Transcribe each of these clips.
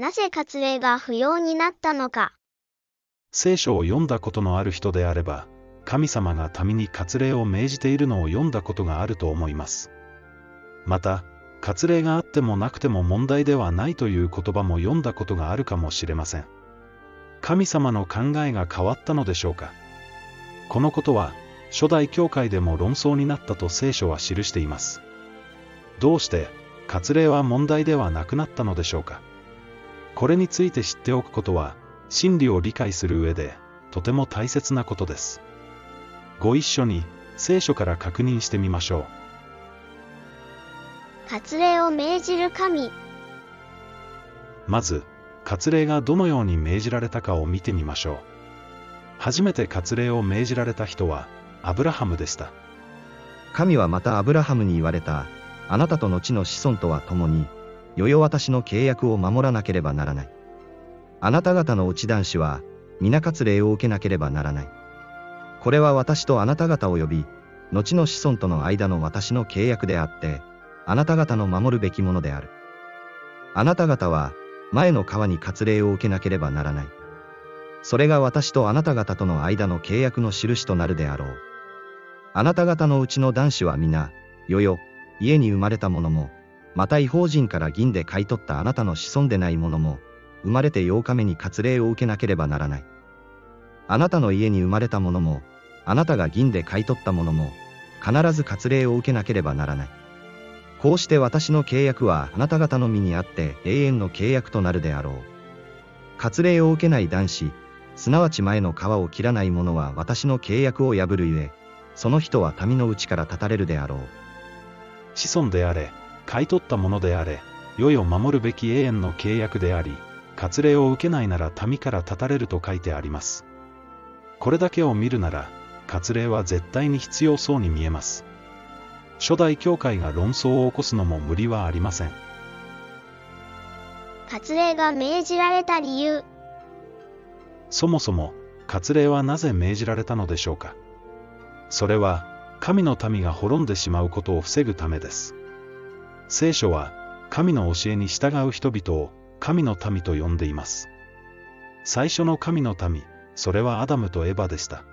なぜ割礼が不要になったのか。聖書を読んだことのある人であれば、神様が民に割礼を命じているのを読んだことがあると思います。また、割礼があってもなくても問題ではないという言葉も読んだことがあるかもしれません。神様の考えが変わったのでしょうか。このことは、初代教会でも論争になったと聖書は記しています。どうして、割礼は問題ではなくなったのでしょうか。これについて知っておくことは、真理を理解する上で、とても大切なことです。ご一緒に、聖書から確認してみましょう。割礼を命じる神。まず、割礼がどのように命じられたかを見てみましょう。初めて割礼を命じられた人は、アブラハムでした。神はまたアブラハムに言われた、あなたと後の子孫とは共に、よよ私の契約を守らなければならない。あなた方の内男子は、皆割礼を受けなければならない。これは私とあなた方を呼び、後の子孫との間の私の契約であって、あなた方の守るべきものである。あなた方は、前の川に割礼を受けなければならない。それが私とあなた方との間の契約の印となるであろう。あなた方のうちの男子は皆、よよ、家に生まれた者も、また違法人から銀で買い取ったあなたの子孫でない者も、生まれて8日目に割礼を受けなければならない。あなたの家に生まれた者も、あなたが銀で買い取った者も、必ず割礼を受けなければならない。こうして私の契約はあなた方の身にあって永遠の契約となるであろう。割礼を受けない男子、すなわち前の皮を切らない者は私の契約を破るゆえ、その人は民のうちから断たれるであろう。子孫であれ、買い取ったものであれ、世を守るべき永遠の契約であり、割礼を受けないなら民から断たれると書いてあります。これだけを見るなら、割礼は絶対に必要そうに見えます。初代教会が論争を起こすのも無理はありません。割礼が命じられた理由。そもそも、割礼はなぜ命じられたのでしょうか。それは、神の民が滅んでしまうことを防ぐためです。聖書は、神の教えに従う人々を神の民と呼んでいます。最初の神の民、それはアダムとエバでした。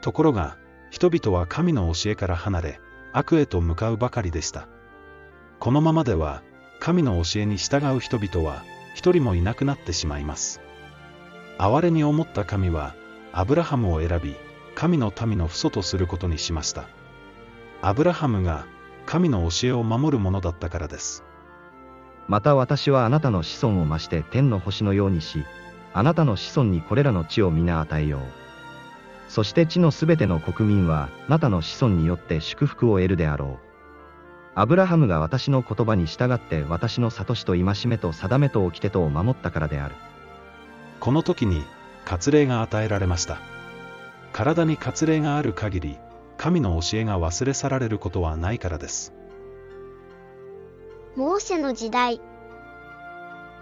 ところが、人々は神の教えから離れ、悪へと向かうばかりでした。このままでは、神の教えに従う人々は、一人もいなくなってしまいます。哀れに思った神は、アブラハムを選び、神の民の父祖とすることにしました。アブラハムが、神の教えを守るものだったからです。また私はあなたの子孫を増して天の星のようにし、あなたの子孫にこれらの地を皆与えよう。そして地のすべての国民は、あなたの子孫によって祝福を得るであろう。アブラハムが私の言葉に従って私の諭しと戒めと定めと掟とを守ったからである。この時に、割礼が与えられました。体に割礼がある限り、神の教えが忘れ去られることはないからです。モーセの時代。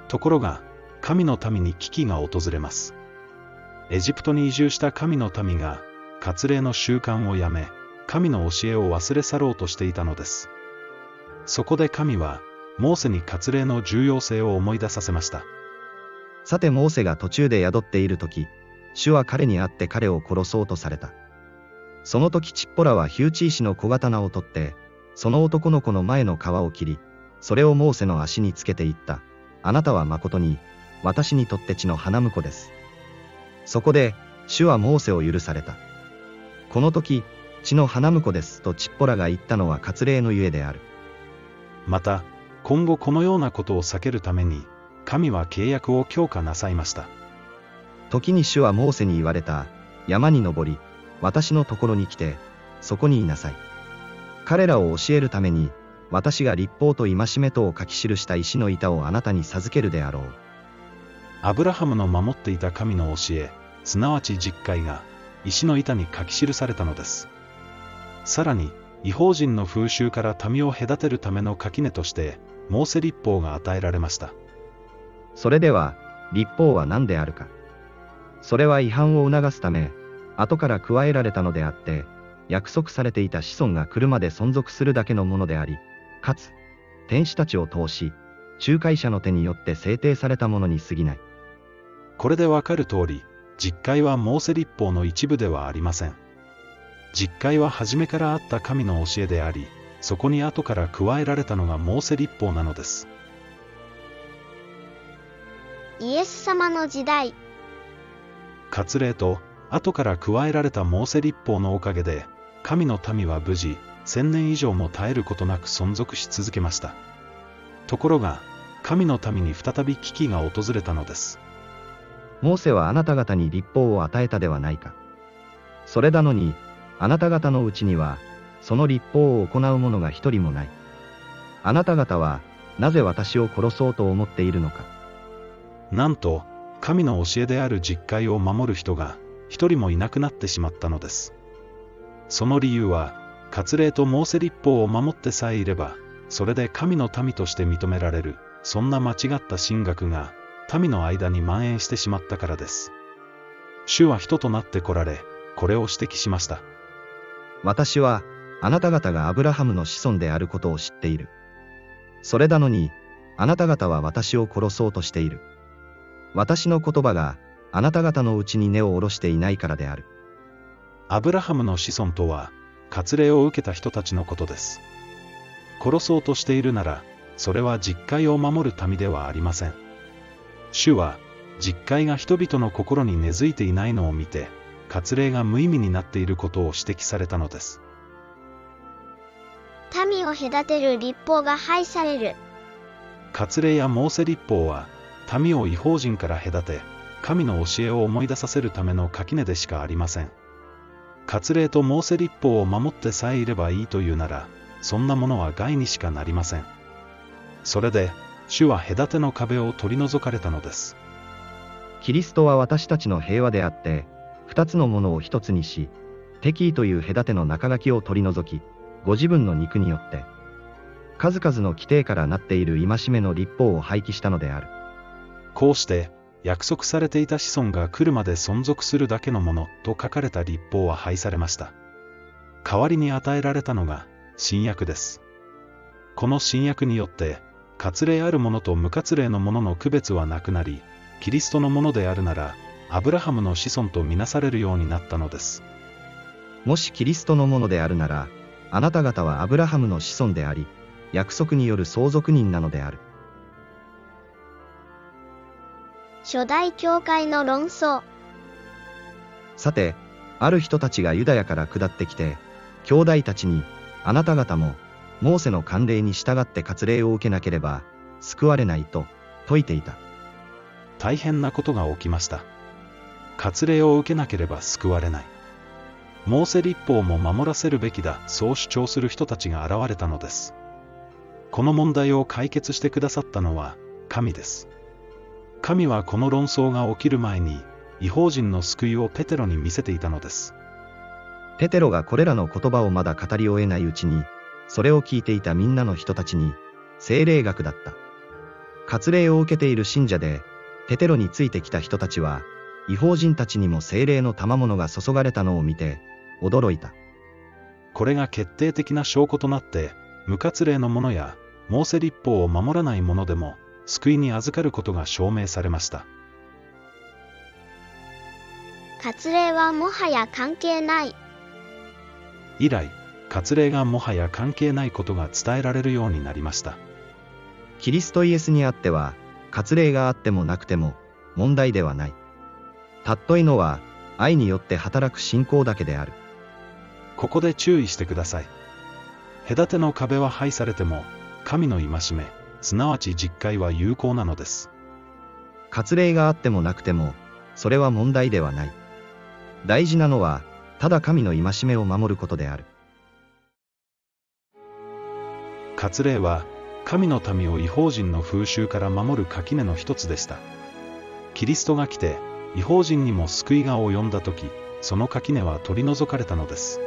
ところが、神の民に危機が訪れます。エジプトに移住した神の民が、割礼の習慣をやめ、神の教えを忘れ去ろうとしていたのです。そこで神は、モーセに割礼の重要性を思い出させました。さてモーセが途中で宿っている時、主は彼に会って彼を殺そうとされた。その時チッポラはヒューチー氏の小刀を取って、その男の子の前の皮を切り、それをモーセの足につけていった。あなたは誠に、私にとって血の花婿です。そこで、主はモーセを許された。この時、血の花婿ですとチッポラが言ったのは割礼のゆえである。また、今後このようなことを避けるために、神は契約を強化なさいました。時に主はモーセに言われた、山に登り、私のところに来て、そこにいなさい。彼らを教えるために、私が立法と戒めとを書き記した石の板をあなたに授けるであろう。アブラハムの守っていた神の教え、すなわち実会が、石の板に書き記されたのです。さらに、違法人の風習から民を隔てるための垣根として、モーセ立法が与えられました。それでは、立法は何であるか。それは違反を促すため、後から加えられたのであって、約束されていた子孫が来るまで存続するだけのものであり、かつ、天使たちを通し、仲介者の手によって制定されたものに過ぎない。これでわかる通り、実会はモーセ立法の一部ではありません。実会は初めからあった神の教えであり、そこに後から加えられたのがモーセ立法なのです。イエス様の時代。割礼と後から加えられたモーセ立法のおかげで、神の民は無事、千年以上も絶えることなく存続し続けました。ところが、神の民に再び危機が訪れたのです。モーセはあなた方に立法を与えたではないか。それなのに、あなた方のうちには、その立法を行う者が一人もない。あなた方は、なぜ私を殺そうと思っているのか。なんと、神の教えである実会を守る人が、一人もいなくなってしまったのです。その理由は、割礼とモーセ立法を守ってさえいれば、それで神の民として認められる、そんな間違った神学が、民の間に蔓延してしまったからです。主は人となって来られ、これを指摘しました。私は、あなた方がアブラハムの子孫であることを知っている。それなのに、あなた方は私を殺そうとしている。私の言葉が、あなた方のうちに根を下ろしていないからである。アブラハムの子孫とは、割礼を受けた人たちのことです。殺そうとしているなら、それは実会を守る民ではありません。主は、実会が人々の心に根付いていないのを見て、割礼が無意味になっていることを指摘されたのです。民を隔てる立法が廃される。割礼やモーセ立法は、民を違法人から隔て、神の教えを思い出させるための垣根でしかありません。割礼とモーセ立法を守ってさえいればいいというなら、そんなものは害にしかなりません。それで、主は隔ての壁を取り除かれたのです。キリストは私たちの平和であって、二つのものを一つにし、敵意という隔ての中書きを取り除き、ご自分の肉によって、数々の規定からなっている戒めの立法を廃棄したのである。こうして、約束されていた子孫が来るまで存続するだけのものと書かれた立法は廃されました。代わりに与えられたのが、新約です。この新約によって、割礼あるものと無割礼のものの区別はなくなり、キリストのものであるなら、アブラハムの子孫とみなされるようになったのです。もしキリストのものであるなら、あなた方はアブラハムの子孫であり、約束による相続人なのである。初代教会の論争さて、ある人たちがユダヤから下ってきて、兄弟たちに、あなた方も、モーセの慣例に従って割礼を受けなければ、救われないと、説いていた。大変なことが起きました。割礼を受けなければ救われない。モーセ立法も守らせるべきだ、そう主張する人たちが現れたのです。この問題を解決してくださったのは、神です。神はこの論争が起きる前に、違法人の救いをペテロに見せていたのです。ペテロがこれらの言葉をまだ語り終えないうちに、それを聞いていたみんなの人たちに、精霊学だった。割礼を受けている信者で、ペテロについてきた人たちは、違法人たちにも精霊の賜物が注がれたのを見て、驚いた。これが決定的な証拠となって、無活例の者や、モーセ立法を守らない者でも、救いに預かることが証明されました。割礼はもはや関係ない。以来、割礼がもはや関係ないことが伝えられるようになりました。キリストイエスにあっては、割礼があってもなくても問題ではない。たっといのは、愛によって働く信仰だけである。ここで注意してください。隔ての壁は廃されても、神の戒め、すなわち実会は有効なのです。割礼があってもなくても、それは問題ではない。大事なのは、ただ神の戒めを守ることである。割礼は、神の民を違法人の風習から守る垣根の一つでした。キリストが来て、違法人にも救いが及んだ時、その垣根は取り除かれたのです。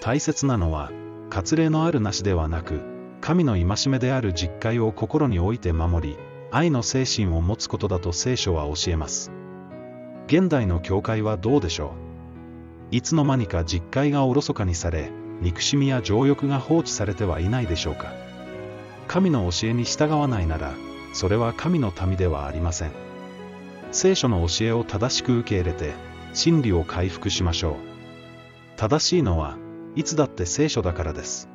大切なのは、割礼のあるなしではなく、神の戒めである実会を心に置いて守り、愛の精神を持つことだと聖書は教えます。現代の教会はどうでしょう？いつの間にか実会がおろそかにされ、憎しみや情欲が放置されてはいないでしょうか？神の教えに従わないなら、それは神の民ではありません。聖書の教えを正しく受け入れて、真理を回復しましょう。正しいのは、いつだって聖書だからです。